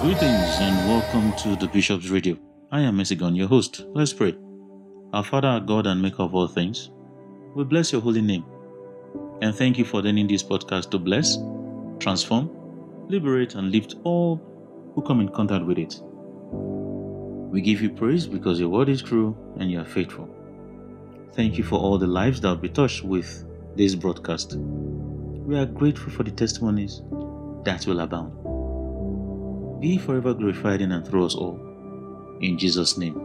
Greetings and welcome to the Bishop's Radio. I am Messigon, your host. Let's pray. Our Father, our God, and Maker of all things, we bless your holy name and thank you for letting this podcast to bless, transform, liberate, and lift all who come in contact with it. We give you praise because your word is true and you are faithful. Thank you for all the lives that will be touched with this broadcast. We are grateful for the testimonies that will abound. Be forever glorified in and through us all. In Jesus' name.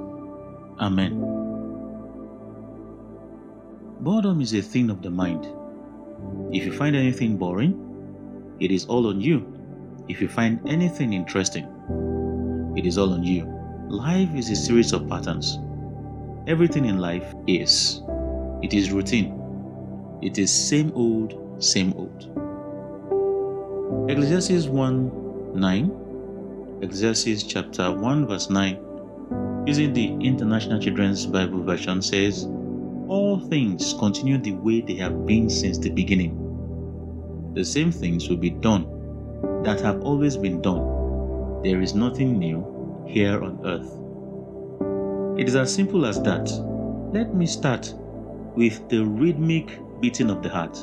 Amen. Boredom is a thing of the mind. If you find anything boring, it is all on you. If you find anything interesting, it is all on you. Life is a series of patterns. Everything in life is. It is routine. It is same old, same old. Ecclesiastes 1 9, Ecclesiastes chapter 1, verse 9, using the International Children's Bible Version, says, All things continue the way they have been since the beginning. The same things will be done that have always been done. There is nothing new here on earth. It is as simple as that. Let me start with the rhythmic beating of the heart.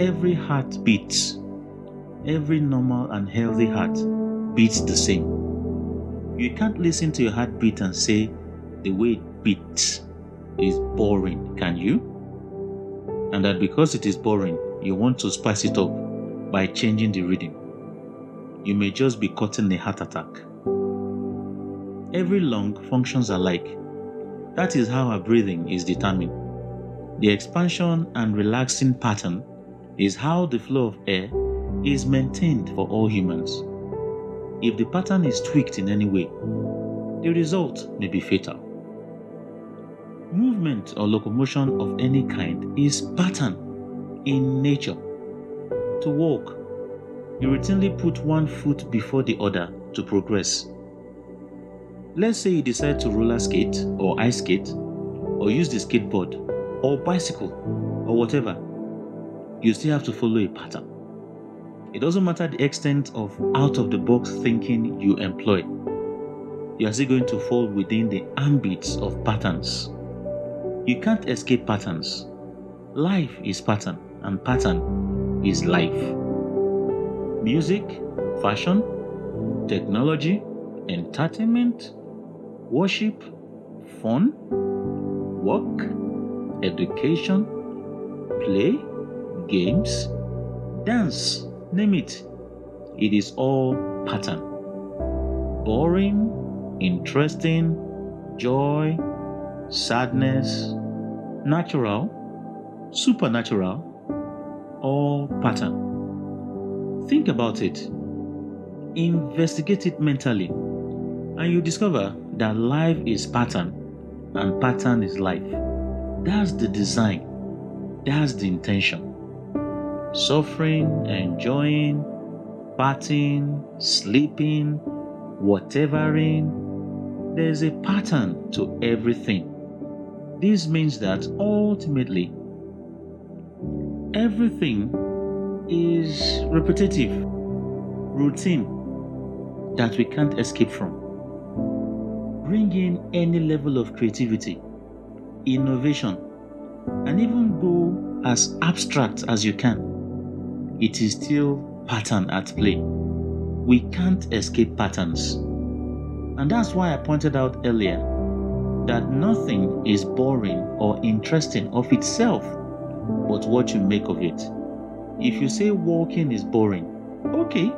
Every heart beats. Every normal and healthy heart beats the same. You can't listen to your heartbeat and say the way it beats is boring, can you? And that because it is boring, you want to spice it up by changing the rhythm. You may just be cutting a heart attack. Every lung functions alike. That is how our breathing is determined. The expansion and relaxing pattern is how the flow of air is maintained for all humans. If the pattern is tweaked in any way, the result may be fatal. Movement or locomotion of any kind is pattern in nature. To walk, you routinely put one foot before the other to progress. Let's say you decide to roller skate or ice skate or use the skateboard or bicycle or whatever, you still have to follow a pattern. It doesn't matter the extent of out of the box thinking you employ, you are still going to fall within the ambits of patterns. You can't escape patterns. Life is pattern, and pattern is life. Music, fashion, technology, entertainment, worship, fun, work, education, play, games, dance, name it. It is all pattern. Boring, interesting, joy, sadness, natural, supernatural, all pattern. Think about it. Investigate it mentally, and you discover that life is pattern and pattern is life. That's the design, that's the intention. Suffering, enjoying, partying, sleeping, whatevering, there's a pattern to everything. This means that ultimately, everything is repetitive, routine that we can't escape from. Bring in any level of creativity, innovation, and even go as abstract as you can. It is still pattern at play. We can't escape patterns. And that's why I pointed out earlier that nothing is boring or interesting of itself, but what you make of it. If you say walking is boring, okay,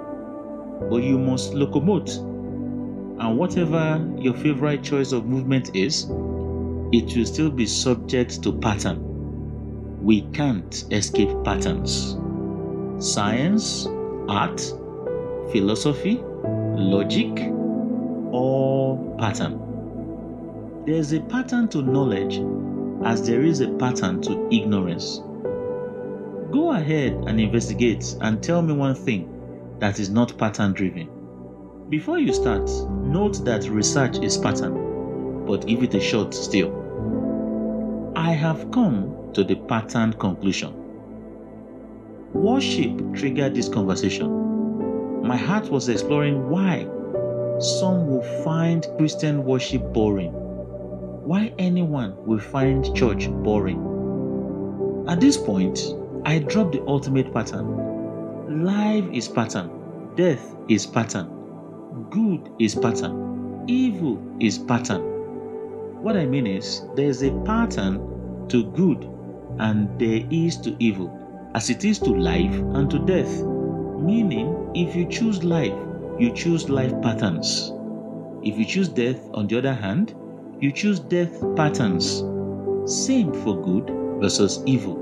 but you must locomote. And whatever your favorite choice of movement is, it will still be subject to pattern. We can't escape patterns. Science, art, philosophy, logic, or pattern. There's a pattern to knowledge as there is a pattern to ignorance. Go ahead and investigate and tell me one thing that is not pattern driven. Before you start, note that research is pattern, but give it a shot still. I have come to the pattern conclusion. Worship triggered this conversation, my heart was exploring why some will find Christian worship boring, why anyone will find church boring. At this point, I dropped the ultimate pattern. Life is pattern, death is pattern, good is pattern, evil is pattern. What I mean is, there is a pattern to good and there is to evil, as it is to life and to death. Meaning, if you choose life, you choose life patterns. If you choose death, on the other hand, you choose death patterns. Same for good versus evil.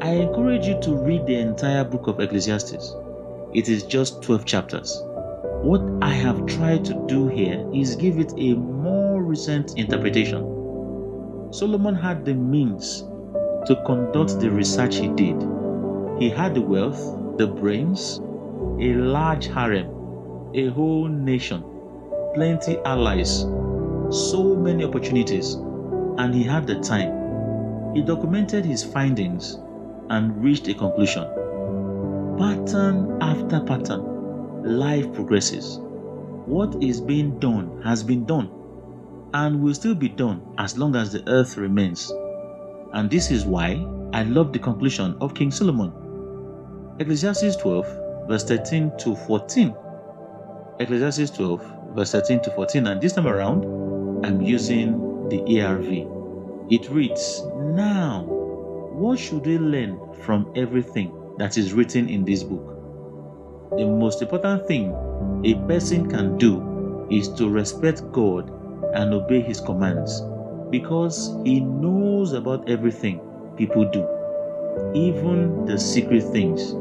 I encourage you to read the entire book of Ecclesiastes. It is just 12 chapters. What I have tried to do here is give it a more recent interpretation. Solomon had the means to conduct the research he did. He had the wealth, the brains, a large harem, a whole nation, plenty allies, so many opportunities, and he had the time. He documented his findings and reached a conclusion. Pattern after pattern, life progresses. What is being done has been done and will still be done as long as the earth remains. And this is why I love the conclusion of King Solomon. Ecclesiastes 12, verse 13 to 14. Ecclesiastes 12, verse 13 to 14, and this time around, I'm using the ERV. It reads, Now, what should we learn from everything that is written in this book? The most important thing a person can do is to respect God and obey His commands because He knows about everything people do, even the secret things.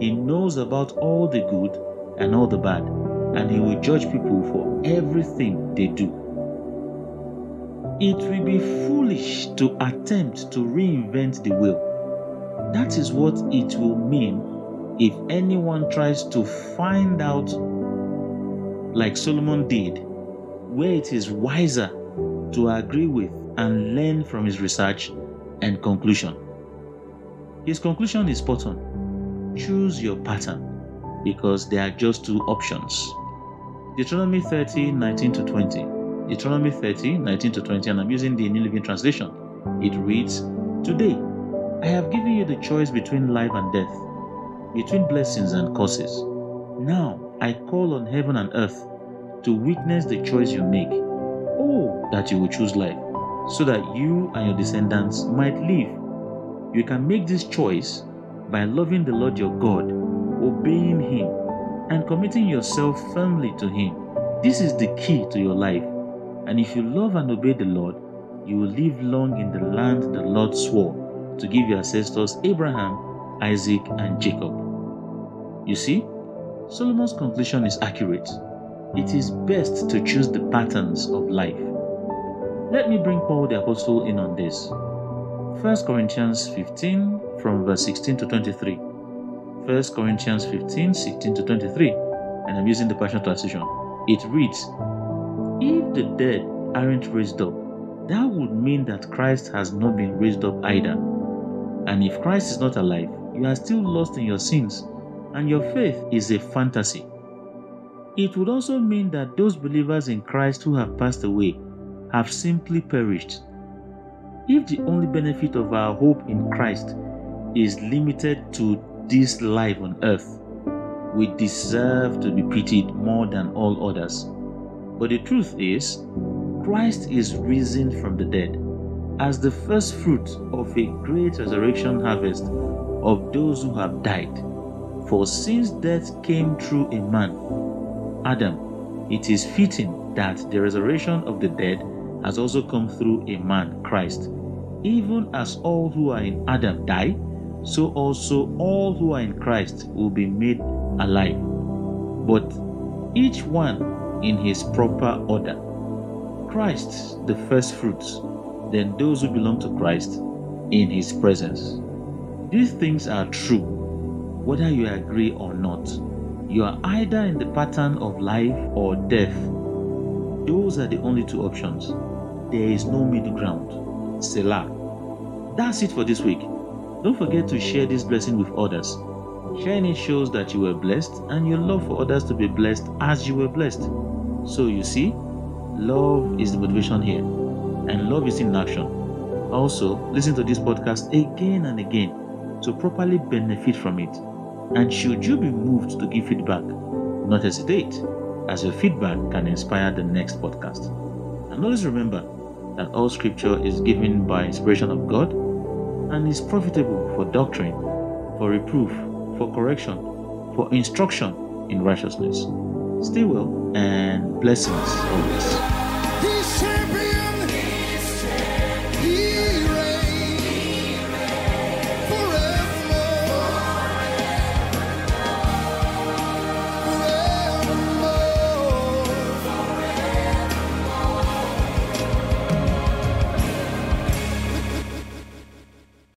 He knows about all the good and all the bad, and He will judge people for everything they do. It will be foolish to attempt to reinvent the wheel. That is what it will mean if anyone tries to find out, like Solomon did, where it is wiser to agree with and learn from his research and conclusion. His conclusion is spot on. Choose your pattern because there are just two options. Deuteronomy 30 19 to 20. Deuteronomy 30, 19 to 20, and I'm using the New Living Translation. It reads, Today, I have given you the choice between life and death, between blessings and curses. Now, I call on heaven and earth to witness the choice you make. That you will choose life, so that you and your descendants might live. You can make this choice by loving the Lord your God, obeying Him, and committing yourself firmly to Him. This is the key to your life. And if you love and obey the Lord, you will live long in the land the Lord swore to give your ancestors Abraham, Isaac, and Jacob. You see, Solomon's conclusion is accurate. It is best to choose the patterns of life. Let me bring Paul the Apostle in on this. 1 Corinthians 15 from verse 16 to 23. 1 Corinthians 15, 16 to 23. And I'm using the Passion Translation. It reads, if the dead aren't raised up, that would mean that Christ has not been raised up either. And if Christ is not alive, you are still lost in your sins, and your faith is a fantasy. It would also mean that those believers in Christ who have passed away have simply perished. If the only benefit of our hope in Christ is limited to this life on earth, we deserve to be pitied more than all others. But the truth is, Christ is risen from the dead as the first fruit of a great resurrection harvest of those who have died. For since death came through a man, Adam, it is fitting that the resurrection of the dead has also come through a man, Christ. Even as all who are in Adam die, so also all who are in Christ will be made alive. But each one in his proper order. Christ, the first fruits, then those who belong to Christ in his presence. These things are true, whether you agree or not. You are either in the pattern of life or death. Those are the only two options. There is no middle ground. Selah. That's it for this week. Don't forget to share this blessing with others. Sharing it shows that you were blessed and your love for others to be blessed as you were blessed. So you see, love is the motivation here, and love is in action. Also, listen to this podcast again and again to properly benefit from it. And should you be moved to give feedback, not hesitate, as your feedback can inspire the next podcast. And always remember that all scripture is given by inspiration of God and is profitable for doctrine, for reproof, for correction, for instruction in righteousness. Stay well and blessings always.